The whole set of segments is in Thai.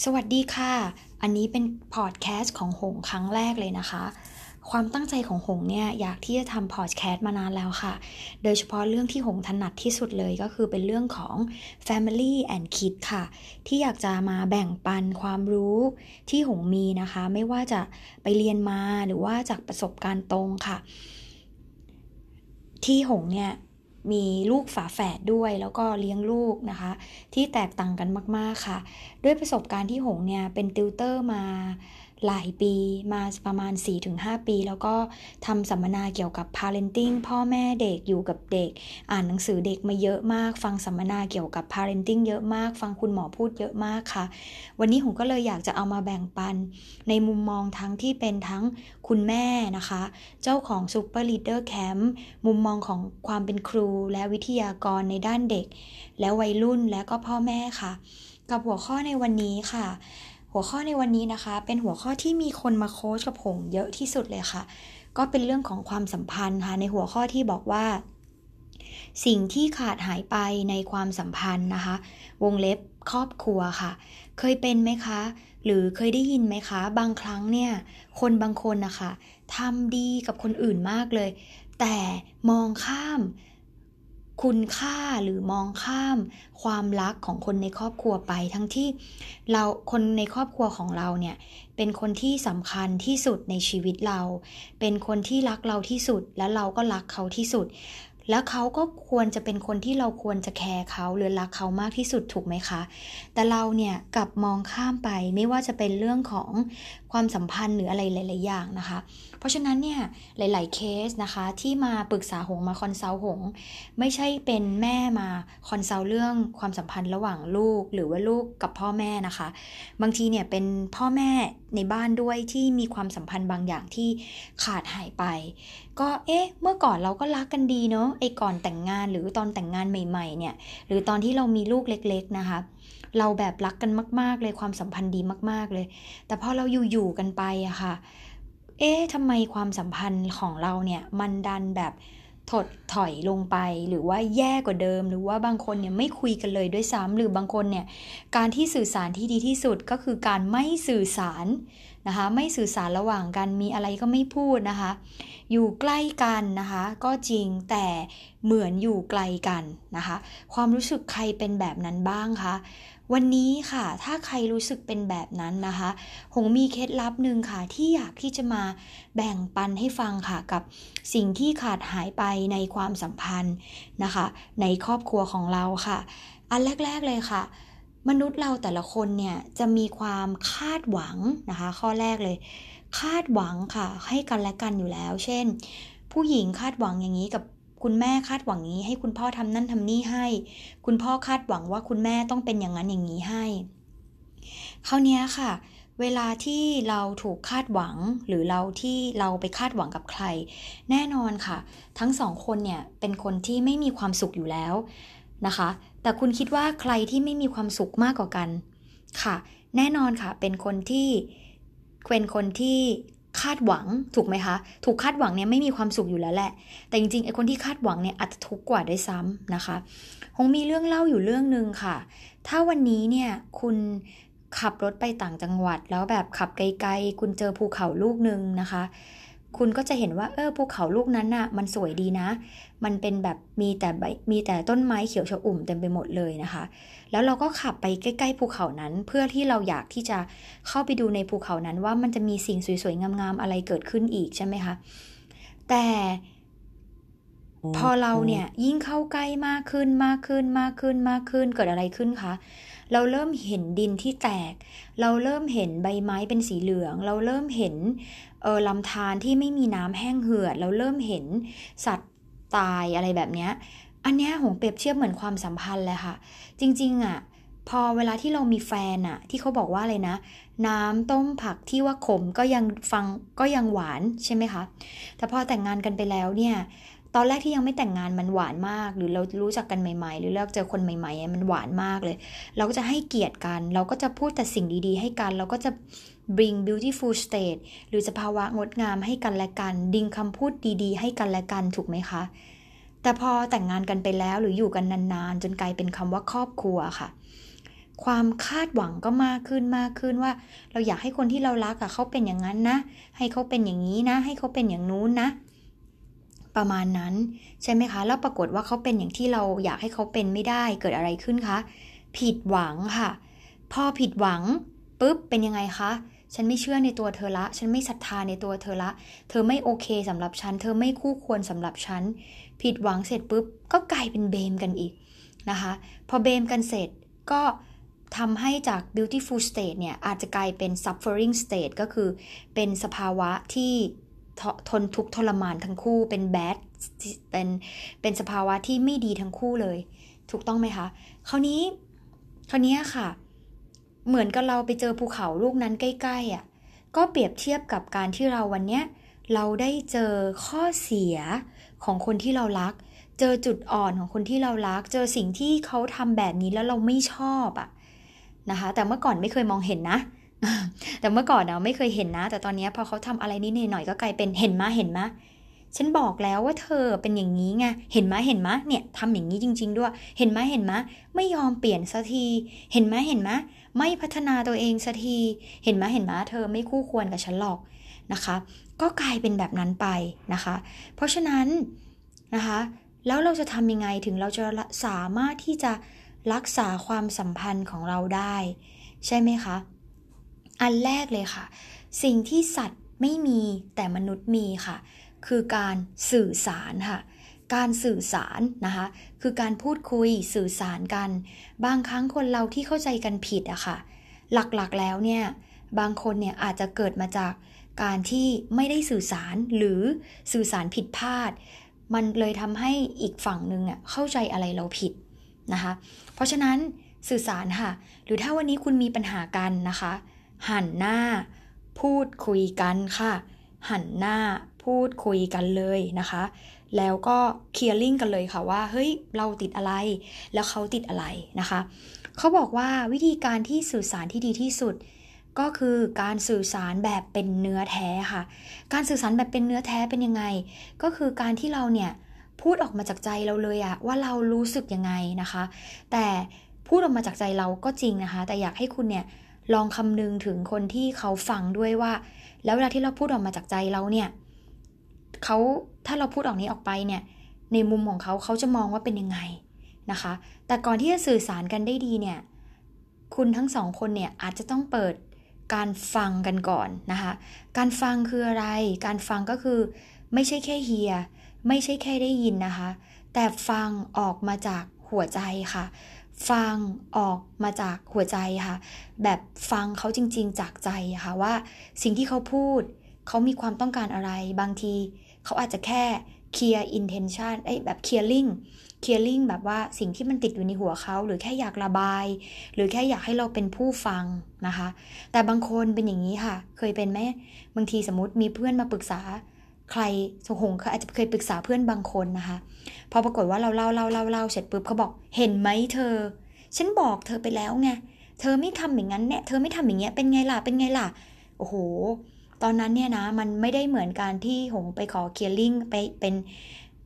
สวัสดีค่ะ อันนี้เป็นพอดแคสต์ของหงครั้งแรกเลยนะคะ ความตั้งใจของหงเนี่ยอยากที่จะทำพอดแคสต์มานานแล้วค่ะ โดยเฉพาะเรื่องที่หงถนัดที่สุดเลยก็คือเป็นเรื่องของ Family and Kid ค่ะ ที่อยากจะมาแบ่งปันความรู้ที่หงมีนะคะ ไม่ว่าจะไปเรียนมาหรือว่าจากประสบการณ์ตรงค่ะ ที่หงเนี่ย มีลูกฝาแฝดด้วย แล้วก็เลี้ยงลูกนะคะ ที่แตกต่างกันมาก ๆ ค่ะ ด้วยประสบการณ์ที่หงเนี่ยเป็นติวเตอร์มา หลายปีมาประมาณ 4-5 ปี แล้วก็ทำสัมมนาเกี่ยวกับ parenting พ่อแม่เด็กอยู่กับเด็ก อ่านหนังสือเด็กมาเยอะมาก ฟังสัมมนาเกี่ยวกับ parenting เยอะมาก ฟังคุณหมอพูดเยอะมากค่ะ วันนี้ผมก็เลยอยากจะเอามาแบ่งปัน ในมุมมองทั้งที่เป็นทั้งคุณแม่นะคะ เจ้าของ Super Leader Camp มุมมองของความเป็นครูและวิทยากรในด้านเด็ก และวัยรุ่นและก็พ่อแม่ค่ะ กับหัวข้อในวันนี้ค่ะ หัวข้อในวันนี้นะคะ เป็นหัวข้อที่มีคนมาโค้ชกับผมเยอะที่สุดเลยค่ะ ก็เป็นเรื่องของความสัมพันธ์ค่ะในหัวข้อที่บอกว่า สิ่งที่ขาดหายไปในความสัมพันธ์นะคะ วงเล็บครอบครัวค่ะ เคยเป็นไหมคะ หรือเคยได้ยินไหมคะ บางครั้งเนี่ย คนบางคนนะคะทำดีกับคนอื่นมากเลย แต่มองข้าม คุณค่าหรือมองข้ามความรักของคนในครอบครัวไป ทั้งที่เราคนในครอบครัวของเราเนี่ยเป็นคนที่สำคัญที่สุดในชีวิตเรา เป็นคนที่รักเราที่สุด และเราก็รักเขาที่สุด แล้วเขาก็ควรจะเป็นคนที่เราควรจะแคร์เขาหรือรักเขามากที่สุดถูกไหมคะ แต่เราเนี่ยกลับมองข้ามไปไม่ว่าจะเป็นเรื่องของ ความสัมพันธ์หรืออะไรหลาย ๆ อย่างนะคะ เพราะฉะนั้นเนี่ยหลาย ๆ เคสนะคะที่มาปรึกษาหงมา consult หง ไม่ใช่เป็นแม่มา consult เรื่องความสัมพันธ์ระหว่างลูกหรือว่าลูกกับพ่อแม่นะคะ บางทีเนี่ยเป็นพ่อแม่ในบ้านด้วยที่มีความสัมพันธ์บางอย่างที่ขาดหายไป ก็เอ๊ะ เมื่อก่อนเราก็รักกันดีเนาะไอ้ก่อนแต่งงานหรือตอนแต่งงานใหม่ ๆ เนี่ย หรือตอนที่เรามีลูกเล็ก ๆ นะคะ เราแบบรักกันมาก ๆ เลยความสัมพันธ์ดีมาก ๆเลย แต่พอเราอยู่ๆกันไปอะค่ะ เอ๊ะทำไมความสัมพันธ์ของเราเนี่ยมันดันแบบถดถอยลงไปหรือว่าแย่กว่าเดิม หรือว่าบางคนเนี่ยไม่คุยกันเลยด้วยซ้ำหรือบางคนเนี่ยการที่สื่อสารที่ดีที่สุดก็คือการไม่สื่อสารนะคะไม่สื่อสารระหว่างกันมีอะไรก็ไม่พูดนะคะ อยู่ใกล้กันนะคะ ก็จริงแต่เหมือนอยู่ไกลกันนะคะ ความรู้สึกใครเป็นแบบนั้นบ้างคะ วันนี้ค่ะ ถ้าใครรู้สึกเป็นแบบนั้นนะคะหงมีเคล็ดลับหนึ่งค่ะ ที่อยากที่จะมาแบ่งปันให้ฟังค่ะกับสิ่งที่ขาดหายไปในความสัมพันธ์นะคะ ในครอบครัวของเราค่ะ อันแรก ๆเลยค่ะ มนุษย์เราแต่ละคนเนี่ยจะมีความคาดหวังนะคะ ข้อแรกเลย คาดหวังค่ะ ให้กันและกันอยู่แล้ว เช่น ผู้หญิงคาดหวังอย่างนี้กับ คุณแม่คาดหวังนี้ให้คุณพ่อทำนั่นทำนี่ให้ คุณพ่อคาดหวังว่าคุณแม่ต้องเป็นอย่างนั้นอย่างนี้ให้คราวนี้ค่ะ เวลาที่เราถูกคาดหวังหรือเราที่เราไปคาดหวังกับใคร แน่นอนค่ะ ทั้งสองคนเนี่ยเป็นคนที่ไม่มีความสุขอยู่แล้วนะคะ แต่คุณคิดว่าใครที่ไม่มีความสุขมากกว่ากันค่ะ แน่นอนค่ะ เป็นคนที่เป็นคนที่ คาดหวังถูกไหมคะ ถูกคาดหวังเนี่ยไม่มีความสุขอยู่แล้วแหละ แต่จริงๆไอ้คนที่คาดหวังเนี่ยอาจจะทุกข์กว่าได้ซ้ำนะคะคงมีเรื่องเล่าอยู่เรื่องหนึ่งค่ะ ถ้าวันนี้เนี่ยคุณขับรถไปต่างจังหวัดแล้วแบบขับไกลๆ คุณเจอภูเขาลูกหนึ่งนะคะ คุณก็จะเห็นว่าเออภูเขาลูกนั้นน่ะมันสวยดีนะ มันเป็นแบบมีแต่ใบมีแต่ต้นไม้เขียวชอุ่มเต็มไปหมดเลยนะคะ แล้วเราก็ขับไปใกล้ๆภูเขานั้นเพื่อที่เราอยากที่จะเข้าไปดูในภูเขานั้นว่ามันจะมีสิ่งสวยๆงามๆอะไรเกิดขึ้นอีกใช่ไหมคะ แต่ พอเราเนี่ยยิ่งเข้าใกล้มากขึ้นมากขึ้นมากขึ้นมากขึ้นเกิดอะไรขึ้นคะเราเริ่มเห็นดินที่แตก เราเริ่มเห็นใบไม้เป็นสีเหลือง เราเริ่มเห็นเออลำธารที่ไม่มีน้ำแห้งเหือด เราเริ่มเห็นสัตว์ตายอะไรแบบเนี้ยอันเนี้ยหงเปรียบเทียบเหมือนความสัมพันธ์เลยค่ะ จริง ๆอะพอเวลาที่เรามีแฟนอะที่เขาบอกว่าอะไรนะ น้ำต้มผักที่ว่าขมก็ยังฟังก็ยังหวานใช่ไหมคะ แต่พอแต่งงานกันไปแล้วเนี่ย ตอนแรกที่ยังไม่แต่งงานมันหวานมาก หรือเรารู้จักกันใหม่ ๆ หรือเราเจอคนใหม่ๆมันหวานมากเลย เราก็จะให้เกียรติกัน เราก็จะพูดแต่สิ่งดีๆ ให้กัน เราก็จะ bring beautiful state หรือสภาวะงดงามให้กันและกันดิงคำพูดดีๆ ให้กันและกันถูกไหมคะ แต่พอแต่งงานกันไปแล้วหรืออยู่กันนานๆ จนกลายเป็นคำว่าครอบครัวค่ะ ความคาดหวังก็มากขึ้นมากขึ้นว่า เราอยากให้คนที่เรารักอะเขาเป็นอย่างนั้นนะ ให้เขาเป็นอย่างนี้นะ ให้เขาเป็นอย่างนู้นนะ ประมาณนั้นใช่ไหมคะ แล้วปรากฏว่าเขาเป็นอย่างที่เราอยากให้เขาเป็นไม่ได้เกิดอะไรขึ้นคะ ผิดหวังค่ะ พอผิดหวังปุ๊บเป็นยังไงคะฉันไม่เชื่อในตัวเธอละ ฉันไม่ศรัทธาในตัวเธอละ เธอไม่โอเคสำหรับฉัน เธอไม่คู่ควรสำหรับฉัน ผิดหวังเสร็จปุ๊บ ก็กลายเป็นเบมกันอีกนะคะ พอเบมกันเสร็จก็ทำให้จาก beautiful state เนี่ย อาจจะกลายเป็น suffering state ก็คือเป็นสภาวะที่ ทนทุกข์ทรมานทั้งคู่เป็น bad เป็นเป็นสภาวะที่ไม่ดีทั้งคู่เลย ถูกต้องไหมคะคราวนี้คราวนี้ค่ะ เหมือนกับเราไปเจอภูเขาลูกนั้นใกล้ๆอะ่ะก็เปรียบเทียบกับการที่เราวันเนี้ยเราได้เจอข้อเสียของคนที่เรารัก เจอจุดอ่อนของคนที่เรารัก เจอสิ่งที่เขาทำแบบนี้แล้วเราไม่ชอบอะ่ะนะคะ แต่เมื่อก่อนไม่เคยมองเห็นนะ แต่เมื่อก่อนเราไม่เคยเห็นนะ แต่ตอนนี้พอเขาทำอะไรนิดหน่อยก็กลายเป็นเห็นมาเห็นมาฉันบอกแล้วว่าเธอเป็นอย่างนี้ไง เห็นไหมเห็นไหมเนี่ยทำอย่างนี้จริง ๆ ด้วย เห็นไหมเห็นไหมไม่ยอมเปลี่ยนสักที เห็นไหมเห็นไหมไม่พัฒนาตัวเองสักที เห็นไหมเห็นไหมเธอไม่คู่ควรกับฉันหรอกนะคะ ก็กลายเป็นแบบนั้นไปนะคะ เพราะฉะนั้นนะคะ แล้วเราจะทำยังไงถึงเราจะสามารถที่จะรักษาความสัมพันธ์ของเราได้ ใช่ไหมคะ อันแรกเลยค่ะ สิ่งที่สัตว์ไม่มีแต่มนุษย์มีค่ะ คือการสื่อสารค่ะ การสื่อสารนะคะ คือการพูดคุยสื่อสารกัน บางครั้งคนเราที่เข้าใจกันผิดอะค่ะ หลักๆแล้วเนี่ย บางคนเนี่ยอาจจะเกิดมาจากการที่ไม่ได้สื่อสารหรือสื่อสารผิดพลาด มันเลยทำให้อีกฝั่งหนึ่งอะเข้าใจอะไรเราผิดนะคะ เพราะฉะนั้นสื่อสารค่ะ หรือถ้าวันนี้คุณมีปัญหากันนะคะ หันหน้า พูดคุยกันค่ะ หันหน้าพูดคุยกันเลยนะคะ แล้วก็เคลียร์ลิงกันเลยค่ะว่าเฮ้ยเราติดอะไรแล้วเขาติดอะไรนะคะ เขาบอกว่าวิธีการที่สื่อสารที่ดีที่สุด ก็คือการสื่อสารแบบเป็นเนื้อแท้ค่ะ การสื่อสารแบบเป็นเนื้อแท้เป็นยังไง ก็คือการที่เราเนี่ยพูดออกมาจากใจเราเลยอะว่าเรารู้สึกยังไงนะคะ แต่พูดออกมาจากใจเราก็จริงนะคะ แต่อยากให้คุณเนี่ย ลองคำนึงถึงคนที่เขาฟังด้วยว่า แล้วเวลาที่เราพูดออกมาจากใจเราเนี่ยเขาถ้าเราพูดออกนี้ออกไปเนี่ย ในมุมของเขาเขาจะมองว่าเป็นยังไงนะคะ แต่ก่อนที่จะสื่อสารกันได้ดีเนี่ย คุณทั้งสองคนเนี่ยอาจจะต้องเปิดการฟังกันก่อนนะคะ การฟังคืออะไร การฟังก็คือไม่ใช่แค่เฮีย ไม่ใช่แค่ได้ยินนะคะ แต่ฟังออกมาจากหัวใจค่ะ ฟังออกมาจากหัวใจค่ะ แบบฟังเขาจริง ๆ จากใจค่ะว่าสิ่งที่เขาพูด เขามีความต้องการอะไร บางทีเขาอาจจะแค่ clear intention ไอ้แบบ clearing clearing แบบว่าสิ่งที่มันติดอยู่ในหัวเขา หรือแค่อยากระบาย หรือแค่อยากให้เราเป็นผู้ฟังนะคะ แต่บางคนเป็นอย่างนี้ค่ะ เคยเป็นไหมบางทีสมมติมีเพื่อนมาปรึกษา ใครสหงเขาอาจจะเคยปรึกษาเพื่อนบางคนนะคะ พอปรากฏว่าเราเล่าเล่าเล่าเล่าเสร็จปุ๊บเขาบอกเห็นไหมเธอ ฉันบอกเธอไปแล้วไงเธอไม่ทำอย่างนั้นเนี่ยเธอไม่ทำอย่างเงี้ยเป็นไงล่ะเป็นไงล่ะโอ้โห ตอนนั้นเนี่ยนะมันไม่ได้เหมือนการที่หงไปขอเคลียร์ลิงไปเป็น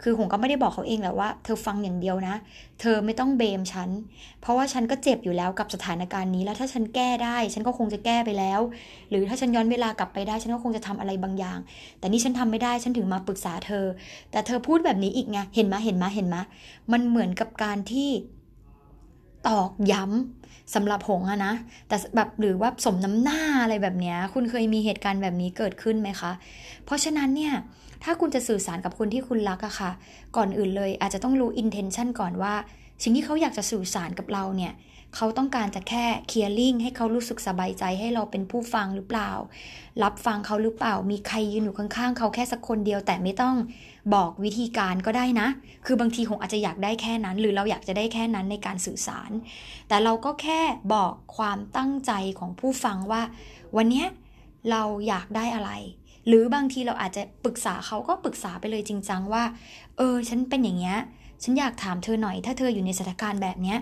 คือหงก็ไม่ได้บอกเขาเองแหละว่าเธอฟังอย่างเดียวนะ เธอไม่ต้องเบมฉัน เพราะว่าฉันก็เจ็บอยู่แล้วกับสถานการณ์นี้ แล้วถ้าฉันแก้ได้ ฉันก็คงจะแก้ไปแล้ว หรือถ้าฉันย้อนเวลากลับไปได้ ฉันก็คงจะทำอะไรบางอย่าง แต่นี่ฉันทำไม่ได้ ฉันถึงมาปรึกษาเธอ แต่เธอพูดแบบนี้อีกไง เห็นไหมเห็นไหมเห็นไหมมันเหมือนกับการที่ตอกย้ำสำหรับหงอะนะ แต่แบบหรือว่าสมน้ำหน้าอะไรแบบนี้คุณเคยมีเหตุการณ์แบบนี้เกิดขึ้นไหมคะ เพราะฉะนั้นเนี่ย ถ้าคุณจะสื่อสารกับคนที่คุณรักอะค่ะ ก่อนอื่นเลยอาจจะต้องรู้ intention ก่อนว่า สิ่งที่เขาอยากจะสื่อสารกับเราเนี่ยเขาต้องการจะแค่เคลียร์ลิงให้เขารู้สึกสบายใจให้เราเป็นผู้ฟังหรือเปล่า รับฟังเขาหรือเปล่า มีใครยืนอยู่ข้างๆ เขาแค่สักคนเดียว แต่ไม่ต้องบอกวิธีการก็ได้นะ คือบางทีคงอาจจะอยากได้แค่นั้น หรือเราอยากจะได้แค่นั้นในการสื่อสาร แต่เราก็แค่บอกความตั้งใจของผู้ฟังว่า วันนี้เราอยากได้อะไร หรือบางทีเราอาจจะปรึกษาเขาก็ปรึกษาไปเลยจริงจังว่า เออ ฉันเป็นอย่างเงี้ย ฉันอยากถามเธอหน่อย ถ้าเธออยู่ในสถานการณ์แบบเนี้ย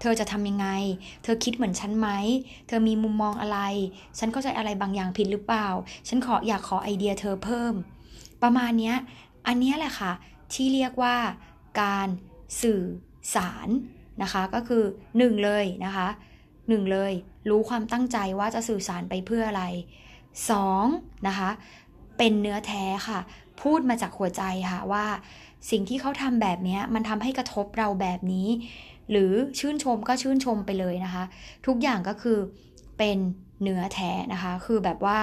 เธอจะทำยังไง เธอคิดเหมือนฉันไหม เธอมีมุมมองอะไร ฉันเข้าใจอะไรบางอย่างผิดหรือเปล่า ฉันขออยากขอไอเดียเธอเพิ่ม ประมาณเนี้ย อันนี้แหละค่ะ ที่เรียกว่าการสื่อสารนะคะ ก็คือหนึ่งเลยนะคะหนึ่งเลยรู้ความตั้งใจว่าจะสื่อสารไปเพื่ออะไรสองนะคะ เป็นเนื้อแท้ค่ะ พูดมาจากหัวใจค่ะว่า สิ่งที่เขาทำแบบนี้มันทำให้กระทบเราแบบนี้ หรือชื่นชมก็ชื่นชมไปเลยนะคะ ทุกอย่างก็คือเป็นเนื้อแท้นะคะ คือแบบว่า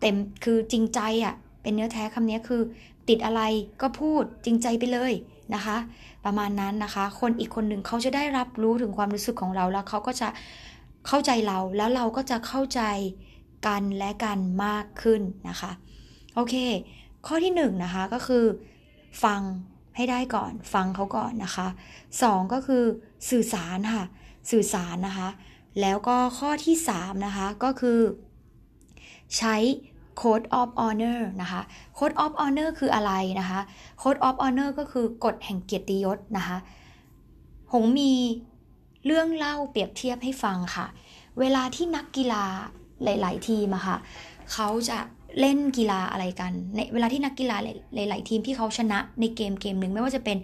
เต็มคือจริงใจอะ่ะเป็นเนื้อแท้คำนี้คือ ติดอะไรก็พูดจริงใจไปเลยนะคะ ประมาณนั้นนะคะ คนอีกคนหนึ่งเขาจะได้รับรู้ถึงความรู้สึกของเราแล้วเขาก็จะเข้าใจเราแล้วเราก็จะเข้าใจ กันและกันมากขึ้นนะคะ โอเค ข้อที่1นนะคะก็คือ ฟังให้ได้ก่อน ฟังเขาก่อนนะคะ 2 ก็คือสื่อสารค่ะ สื่อสารนะคะ แล้วก็ข้อที่3นะคะก็คือ ใช้ Code of Honor นะคะ Code of Honor คืออะไรนะคะ Code of Honor ก็คือกฎแห่งเกียรติยศนะคะ หงมีเรื่องเล่าเปรียบเทียบให้ฟังค่ะ เวลาที่นักกีฬา หลาย ๆ ทีมอะค่ะเขาจะเล่นกีฬาอะไรกันในเวลาที่นักกีฬาหลาย ๆ ทีมที่เขาชนะในเกมเกมหนึ่งไม่ว่าจะเป็น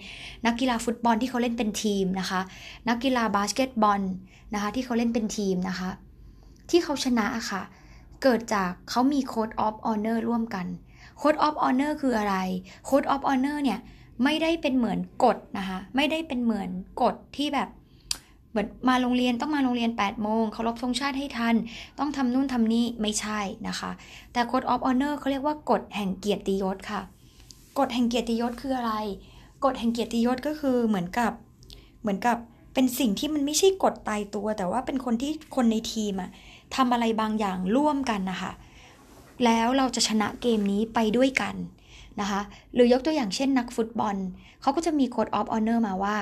นักกีฬาฟุตบอลที่เขาเล่นเป็นทีมนะคะ นักกีฬาบาสเกตบอลนะคะที่เขาเล่นเป็นทีมนะคะ ที่เขาชนะอะค่ะ เกิดจากเขามี code of honor ร่วมกัน code of honor คืออะไร code of honor เนี่ยไม่ได้เป็นเหมือนกฎนะคะ ไม่ได้เป็นเหมือนกฎที่แบบ เหมือนมาโรงเรียนต้องมาโรงเรียน8โมงเคารพธงชาติให้ทัน ต้องทำนู่นทำนี่ไม่ใช่นะคะ แต่ code of honor เขาเรียกว่ากฎแห่งเกียรติยศค่ะ กฎแห่งเกียรติยศคืออะไร กฎแห่งเกียรติยศก็คือเหมือนกับเหมือนกับเป็นสิ่งที่มันไม่ใช่กฎตายตัว แต่ว่าเป็นคนที่คนในทีมอะทำอะไรบางอย่างร่วมกันนะคะแล้วเราจะชนะเกมนี้ไปด้วยกันนะคะ หรือยกตัวอย่างเช่นนักฟุตบอล เขาก็จะมีกฎ of honor มาว่า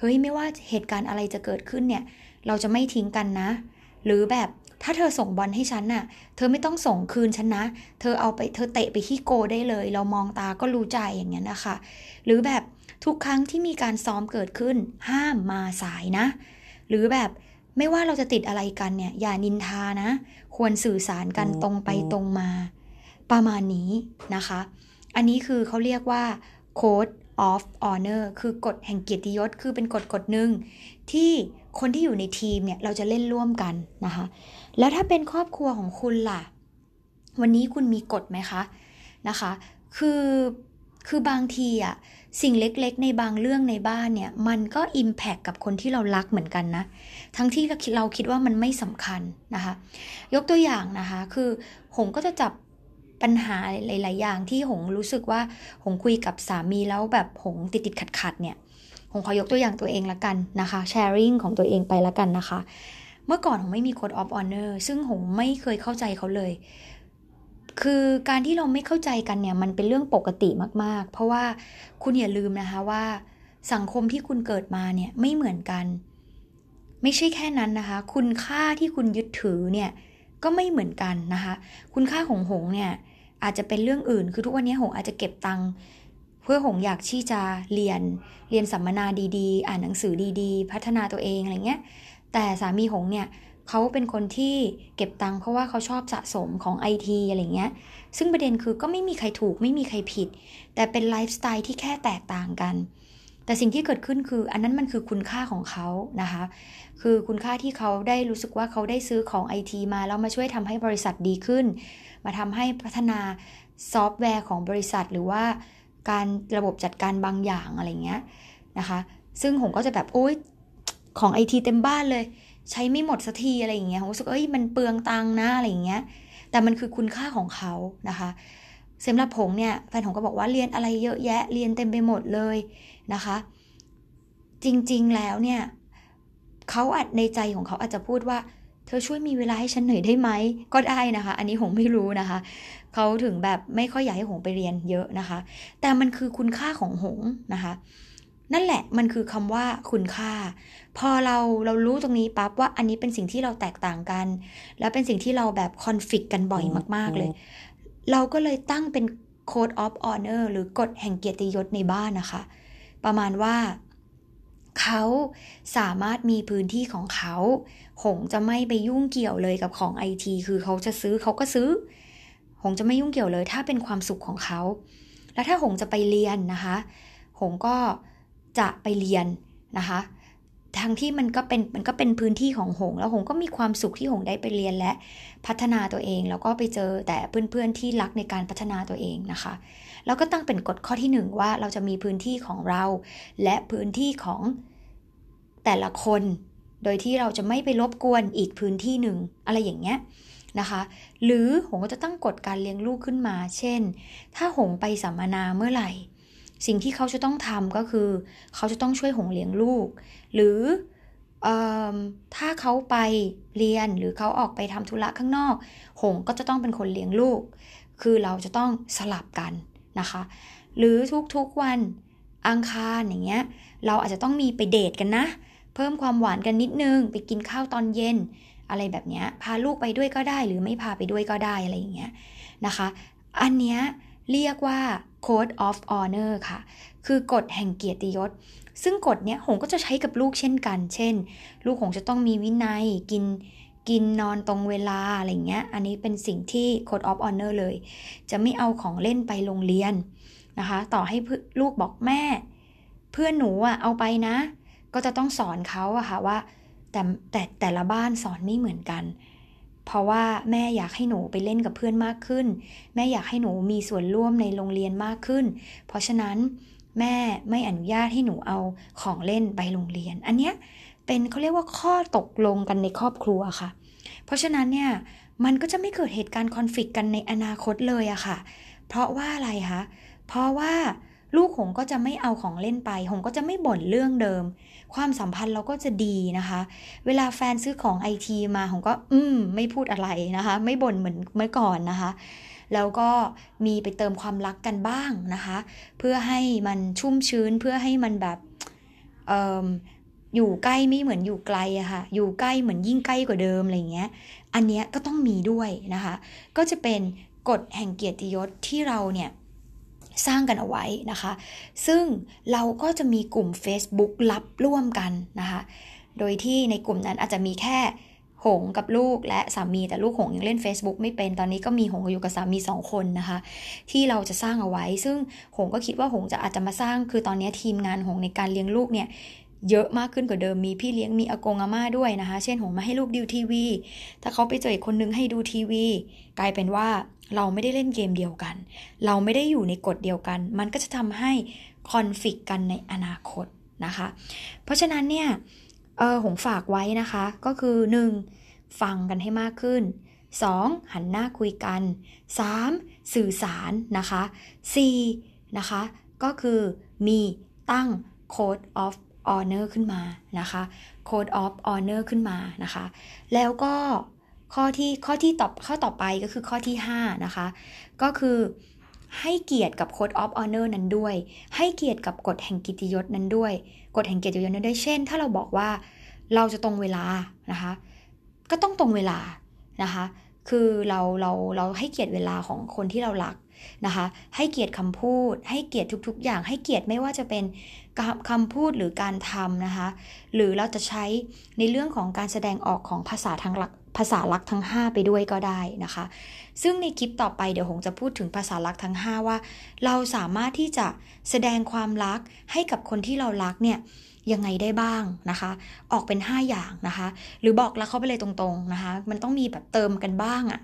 เฮ้ยไม่ว่าเหตุการณ์อะไรจะเกิดขึ้นเนี่ย เราจะไม่ทิ้งกันนะ หรือแบบถ้าเธอส่งบอลให้ฉันน่ะ เธอไม่ต้องส่งคืนฉันนะ เธอเอาไปเธอเตะไปที่โกได้เลย เรามองตาก็รู้ใจอย่างเงี้ยนะคะ หรือแบบทุกครั้งที่มีการซ้อมเกิดขึ้น ห้ามมาสายนะ หรือแบบไม่ว่าเราจะติดอะไรกันเนี่ย อย่านินทานะ ควรสื่อสารกันตรงไปตรงมา ประมาณนี้นะคะ อันนี้คือเขาเรียกว่าโค้ด of honor คือกฎแห่งเกียรติยศ คือเป็นกฎกฎหนึ่งที่คนที่อยู่ในทีมเนี่ยเราจะเล่นร่วมกันนะคะ แล้วถ้าเป็นครอบครัวของคุณล่ะ วันนี้คุณมีกฎไหมคะนะคะ คือคือบางทีอะสิ่งเล็กๆ ในบางเรื่องในบ้านเนี่ย มันก็อิมแพคกับคนที่เรารักเหมือนกันนะ ทั้งที่เราคิดว่ามันไม่สำคัญนะคะ ยกตัวอย่างนะคะ คือหงก็จะจับ ปัญหาหลาย ๆ อย่างที่หงรู้สึกว่าหงคุยกับสามีแล้วแบบหงติดติดขัดขัดเนี่ยหงขอยกตัวอย่างตัวเองละกันนะคะแชร์ริงของตัวเองไปละกันนะคะ เมื่อก่อนหงไม่มี code of honor ซึ่งหงไม่เคยเข้าใจเขาเลย คือการที่เราไม่เข้าใจกันเนี่ยมันเป็นเรื่องปกติมาก ๆ เพราะว่าคุณอย่าลืมนะคะว่าสังคมที่คุณเกิดมาเนี่ยไม่เหมือนกัน ไม่ใช่แค่นั้นนะคะ คุณค่าที่คุณยึดถือเนี่ยก็ไม่เหมือนกันนะคะ คุณค่าของหงเนี่ย อาจจะเป็นเรื่องอื่น คือทุกวันนี้หงอาจจะเก็บตังค์เพื่อหงอยากที่จะเรียนเรียนสัมมนาดีๆ อ่านหนังสือดีๆ พัฒนาตัวเองอะไรเงี้ย แต่สามีหงเนี่ยเขาเป็นคนที่เก็บตังค์เพราะว่าเขาชอบสะสมของไอทีอะไรเงี้ย ซึ่งประเด็นคือก็ไม่มีใครถูกไม่มีใครผิด แต่เป็นไลฟ์สไตล์ที่แค่แตกต่างกัน แต่สิ่งที่เกิดขึ้นคืออันนั้นมันคือคุณค่าของเขานะคะ คือคุณค่าที่เขาได้รู้สึกว่าเขาได้ซื้อของไอทีมาแล้วมาช่วยทำให้บริษัทดีขึ้น มาทำให้พัฒนาซอฟต์แวร์ของบริษัทหรือว่าการระบบจัดการบางอย่างอะไรเงี้ยนะคะ ซึ่งผมก็จะแบบโอ๊ยของไอทีเต็มบ้านเลย ใช้ไม่หมดสักทีอะไรอย่างเงี้ยผมรู้สึกเอ้ยมันเปลืองตังนะอะไรอย่างเงี้ย แต่มันคือคุณค่าของเขานะคะสำหรับผมเนี่ยแฟนผมก็บอกว่าเรียนอะไรเยอะแยะเรียนเต็มไปหมดเลย นะคะ จริงๆแล้วเนี่ยเขาอัดในใจของเขาอาจจะพูดว่า เธอช่วยมีเวลาให้ฉันหน่อยได้ไหมก็ได้นะคะ อันนี้หงไม่รู้นะคะเขาถึงแบบไม่ค่อยอยากให้หงไปเรียนเยอะนะคะ แต่มันคือคุณค่าของหงนะคะนั่นแหละมันคือคำว่าคุณค่า พอเราเรารู้ตรงนี้ปั๊บว่าอันนี้เป็นสิ่งที่เราแตกต่างกัน แล้วเป็นสิ่งที่เราแบบคอนฟ lict กันบ่อยมาก ๆเลย เราก็เลยตั้งเป็น code of honor หรือกฎแห่งเกียรติยศในบ้านนะคะ ประมาณว่า เขาสามารถมีพื้นที่ของเขาหงจะไม่ไปยุ่งเกี่ยวเลยกับของไอทีคือเขาจะซื้อเขาก็ซื้อ หงจะไม่ยุ่งเกี่ยวเลย ถ้าเป็นความสุขของเขา แล้วถ้าหงจะไปเรียนนะคะ หงก็จะไปเรียนนะคะทั้งที่มันก็เป็นมันก็เป็นพื้นที่ของหง แล้วหงก็มีความสุขที่หงได้ไปเรียนและพัฒนาตัวเอง แล้วก็ไปเจอแต่เพื่อนๆที่รักในการพัฒนาตัวเองนะคะ แล้วก็ตั้งเป็นกฎข้อที่หนึ่งว่าเราจะมีพื้นที่ของเรา และพื้นที่ของแต่ละคน โดยที่เราจะไม่ไปรบกวนอีกพื้นที่หนึ่งอะไรอย่างเงี้ยนะคะ หรือหงก็จะตั้งกฎการเลี้ยงลูกขึ้นมา เช่น ถ้าหงไปสัมมนาเมื่อไหร่ สิ่งที่เขาจะต้องทำก็คือ เขาจะต้องช่วยหงเลี้ยงลูก หรือถ้าเขาไปเรียนหรือเขาออกไปทำธุระข้างนอก หงก็จะต้องเป็นคนเลี้ยงลูก คือเราจะต้องสลับกัน นะคะ หรือทุกๆวันอังคารอย่างเงี้ยเราอาจจะต้องมีไปเดทกันนะ เพิ่มความหวานกันนิดนึง ไปกินข้าวตอนเย็น อะไรแบบเนี้ยพาลูกไปด้วยก็ได้ หรือไม่พาไปด้วยก็ได้อะไรอย่างเงี้ยนะคะ อันเนี้ยเรียกว่า code of honor ค่ะ คือกฎแห่งเกียรติยศ ซึ่งกฎเนี้ยหงก็จะใช้กับลูกเช่นกัน เช่น ลูกหงจะต้องมีวินัยกิน กินนอนตรงเวลาอะไรเงี้ย อันนี้เป็นสิ่งที่ code of honor เลย จะไม่เอาของเล่นไปโรงเรียนนะคะ ต่อให้ลูกบอกแม่ เพื่อนหนูอะเอาไปนะ ก็จะต้องสอนเขาอะค่ะว่า แต่แต่แต่ละบ้านสอนไม่เหมือนกัน เพราะว่าแม่อยากให้หนูไปเล่นกับเพื่อนมากขึ้น แม่อยากให้หนูมีส่วนร่วมในโรงเรียนมากขึ้น เพราะฉะนั้นแม่ไม่อนุญาตให้หนูเอาของเล่นไปโรงเรียน อันเนี้ย เป็นเขาเรียกว่าข้อตกลงกันในครอบครัวค่ะ เพราะฉะนั้นเนี่ยมันก็จะไม่เกิดเหตุการณ์คอนฟ lict กันในอนาคตเลยอะค่ะ เพราะว่าอะไรคะเพราะว่าลูกหงก็จะไม่เอาของเล่นไปหงก็จะไม่บ่นเรื่องเดิม ความสัมพันธ์เราก็จะดีนะคะ เวลาแฟนซื้อของไอทีมาหงก็อืมไม่พูดอะไรนะคะ ไม่บ่นเหมือนเมื่อก่อนนะคะ แล้วก็มีไปเติมความรักกันบ้างนะคะ เพื่อให้มันชุ่มชื้นเพื่อให้มันแบบ อยู่ใกล้ไม่เหมือนอยู่ไกลอะค่ะ อยู่ใกล้เหมือนยิ่งใกล้กว่าเดิมอะไรเงี้ย อันเนี้ยก็ต้องมีด้วยนะคะ ก็จะเป็นกฎแห่งเกียรติยศที่เราเนี่ยสร้างกันเอาไว้นะคะ ซึ่งเราก็จะมีกลุ่ม Facebook ลับร่วมกันนะคะ โดยที่ในกลุ่มนั้นอาจจะมีแค่หงกับลูกและสามีแต่ลูกหงยังเล่น Facebook ไม่เป็นตอนนี้ก็มีหงอยู่กับสามีสองคนนะคะ ที่เราจะสร้างเอาไว้ ซึ่งหงก็คิดว่าหงจะอาจจะมาสร้างคือตอนนี้ทีมงานหงในการเลี้ยงลูกเนี่ย เยอะมากขึ้นกว่าเดิมมีพี่เลี้ยงมีอากงอาม่าด้วยนะคะ เช่นหงมาให้ลูกดูทีวี ถ้าเขาไปเจออีกคนนึงให้ดูทีวี กลายเป็นว่าเราไม่ได้เล่นเกมเดียวกัน เราไม่ได้อยู่ในกฎเดียวกัน มันก็จะทำให้คอนฟ lict กันในอนาคตนะคะ เพราะฉะนั้นเนี่ยเออหงฝากไว้นะคะ ก็คือ 1. ฟังกันให้มากขึ้น 2. หันหน้าคุยกัน 3. สื่อสารนะคะ 4. นะคะ ก็คือมีตั้ง code of honor ขึ้นมานะคะ code of honor ขึ้นมานะคะ แล้วก็ข้อที่ข้อที่ตอบข้อต่อไปก็คือข้อที่ 5 นะคะ ก็คือให้เกียรติกับ code of honor นั้นด้วย ให้เกียรติกับกฎแห่งกิติยศนั้นด้วยกฎแห่งเกียรติยศนั้นด้วยเช่น ถ้าเราบอกว่าเราจะตรงเวลานะคะ ก็ต้องตรงเวลานะคะ คือเราเราเราให้เกียรติเวลาของคนที่เรารัก นะคะ ให้เกียรติคำพูด ให้เกียรติทุกๆ อย่าง ให้เกียรติไม่ว่าจะเป็นคำพูดหรือการทำนะคะ หรือเราจะใช้ในเรื่องของการแสดงออกของภาษาทางหลักภาษาลักทั้ง 5 ไปด้วยก็ได้นะคะ ซึ่งในคลิปต่อไปเดี๋ยวหงจะพูดถึงภาษาลักทั้ง 5 ว่า เราสามารถที่จะแสดงความรักให้กับคนที่เรารักเนี่ยยังไงได้บ้างนะคะ ออกเป็น 5 อย่างนะคะ หรือบอกรักเขาไปเลยตรงๆนะคะ มันต้องมีแบบเติมกันบ้างอะ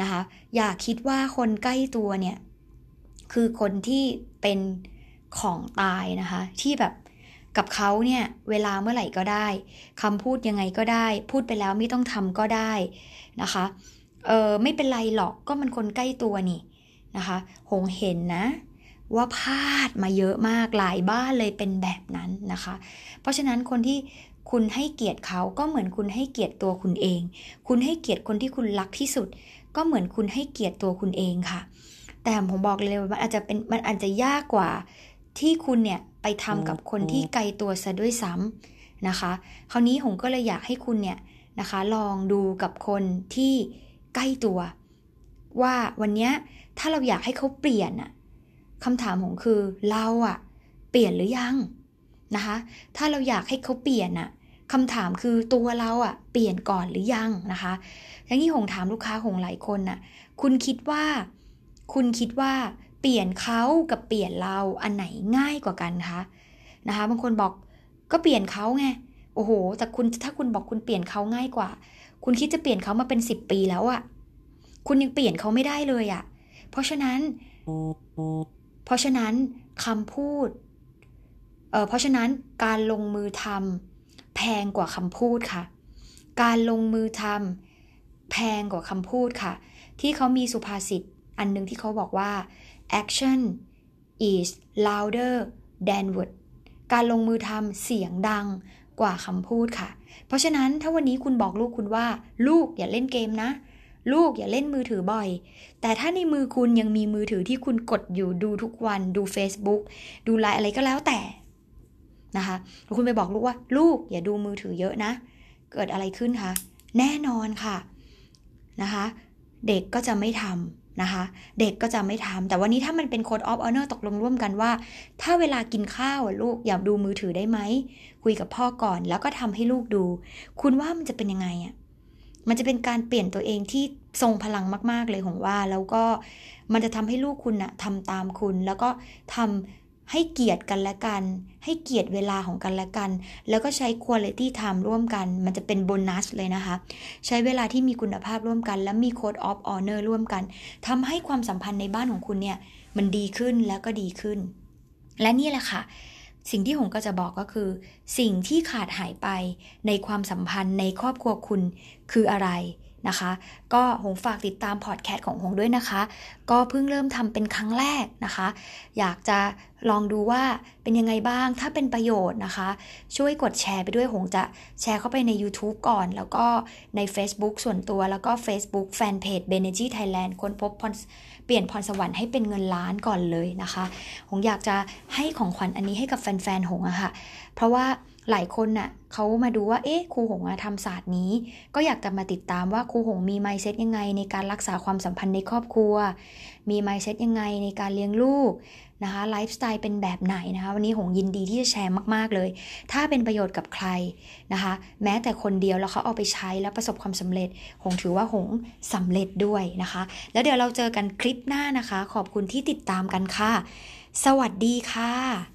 นะคะ อย่าคิดว่าคนใกล้ตัวเนี่ยคือคนที่เป็นของตายนะคะ ที่แบบกับเขาเนี่ยเวลาเมื่อไหร่ก็ได้คำพูดยังไงก็ได้ พูดไปแล้วไม่ต้องทำก็ได้นะคะเออไม่เป็นไรหรอกก็มันคนใกล้ตัวนี่นะคะหงเห็นนะว่าพลาดมาเยอะมากหลายบ้านเลยเป็นแบบนั้นนะคะ เพราะฉะนั้นคนที่คุณให้เกียรติเขาก็เหมือนคุณให้เกียรติตัวคุณเอง คุณให้เกียรติคนที่คุณรักที่สุด ก็เหมือนคุณให้เกียรติตัวคุณเองค่ะ แต่ผมบอกเลยว่ามันอาจจะเป็นมันอาจจะยากกว่าที่คุณเนี่ยไปทำกับคนที่ไกลตัวซะด้วยซ้ำนะคะ คราวนี้ผมก็เลยอยากให้คุณเนี่ยนะคะ ลองดูกับคนที่ใกล้ตัว ว่าวันนี้ถ้าเราอยากให้เขาเปลี่ยนอะคำถามของคือเราอะเปลี่ยนหรือยังนะคะ ถ้าเราอยากให้เขาเปลี่ยนอะ คำถามคือตัวเราอะเปลี่ยนก่อนหรือยังนะคะอย่างที่หงถามลูกค้าหงหลายคนน่ะ คุณคิดว่า คุณคิดว่าเปลี่ยนเขากับเปลี่ยนเราอันไหนง่ายกว่ากันคะนะคะบางคนบอกก็เปลี่ยนเขาไงโอ้โห แต่คุณถ้าคุณบอกคุณเปลี่ยนเขาง่ายกว่า คุณคิดจะเปลี่ยนเขามาเป็นสิบปีแล้วอะคุณยังเปลี่ยนเขาไม่ได้เลยอะเพราะฉะนั้น เพราะฉะนั้นคำพูดเออเพราะฉะนั้นการลงมือทำ แพงกว่าคำพูดค่ะ การลงมือทำแพงกว่าคำพูดค่ะ ที่เขามีสุภาษิตอันหนึ่งที่เขาบอกว่า action is louder than word การลงมือทำเสียงดังกว่าคำพูดค่ะ เพราะฉะนั้นถ้าวันนี้คุณบอกลูกคุณว่า ลูกอย่าเล่นเกมนะ ลูกอย่าเล่นมือถือบ่อย แต่ถ้าในมือคุณยังมีมือถือที่คุณกดอยู่ดูทุกวันดู Facebook ดูไลน์อะไรก็แล้วแต่ นะคะคุณไปบอกลูกว่า ลูกอย่าดูมือถือเยอะนะ เกิดอะไรขึ้นคะ แน่นอนค่ะนะคะ เด็กก็จะไม่ทำนะคะ เด็กก็จะไม่ทำแต่วันนี้ถ้ามันเป็น code of honor ตกลงร่วมกันว่า ถ้าเวลากินข้าวลูกอย่าดูมือถือได้ไหม คุยกับพ่อก่อนแล้วก็ทำให้ลูกดู คุณว่ามันจะเป็นยังไงอะ่ะมันจะเป็นการเปลี่ยนตัวเองที่ทรงพลังมาก ๆ เลยของว่า แล้วก็มันจะทำให้ลูกคุณนะทำตามคุณ แล้วก็ทำ ให้เกียรติกันและกัน ให้เกียรติเวลาของกันและกัน แล้วก็ใช้ quality time ร่วมกัน มันจะเป็นโบนัสเลยนะคะ ใช้เวลาที่มีคุณภาพร่วมกัน และมี code of honor ร่วมกันทำให้ความสัมพันธ์ในบ้านของคุณเนี่ย มันดีขึ้นแล้วก็ดีขึ้น และนี่แหละค่ะ สิ่งที่หงก็จะบอกก็คือ สิ่งที่ขาดหายไปในความสัมพันธ์ในครอบครัวคุณคืออะไร นะคะ ก็หงฝากติดตามพอดแคสต์ของหงด้วยนะคะ ก็เพิ่งเริ่มทำเป็นครั้งแรกนะคะ อยากจะลองดูว่าเป็นยังไงบ้าง ถ้าเป็นประโยชน์นะคะ ช่วยกดแชร์ไปด้วยหงจะแชร์เข้าไปใน YouTube ก่อน แล้วก็ใน Facebook ส่วนตัว แล้วก็ Facebook Fanpage b e n e g y Thailand ค้นพบพรเปลี่ยนพรสวรรค์ให้เป็นเงินล้านก่อนเลยนะคะ หงอยากจะให้ของขวัญอันนี้ให้กับแฟนๆ หงอะค่ะ เพราะว่า หลายคนน่ะเขามาดูว่าเอ๊ะครูหงทำศาสตร์นี้ ก็อยากจะมาติดตามว่าครูหงมีไมเซ็ตยังไง ในการรักษาความสัมพันธ์ในครอบครัว มีไมเซ็ตยังไงในการเลี้ยงลูกนะคะไลฟ์สไตล์เป็นแบบไหนนะคะวันนี้หงยินดีที่จะแชร์มากๆเลย ถ้าเป็นประโยชน์กับใครนะคะ แม้แต่คนเดียวแล้วเขาเอาไปใช้แล้วประสบความสำเร็จ หงถือว่าหงสำเร็จด้วยนะคะ แล้วเดี๋ยวเราเจอกันคลิปหน้านะคะ ขอบคุณที่ติดตามกันค่ะ สวัสดีค่ะ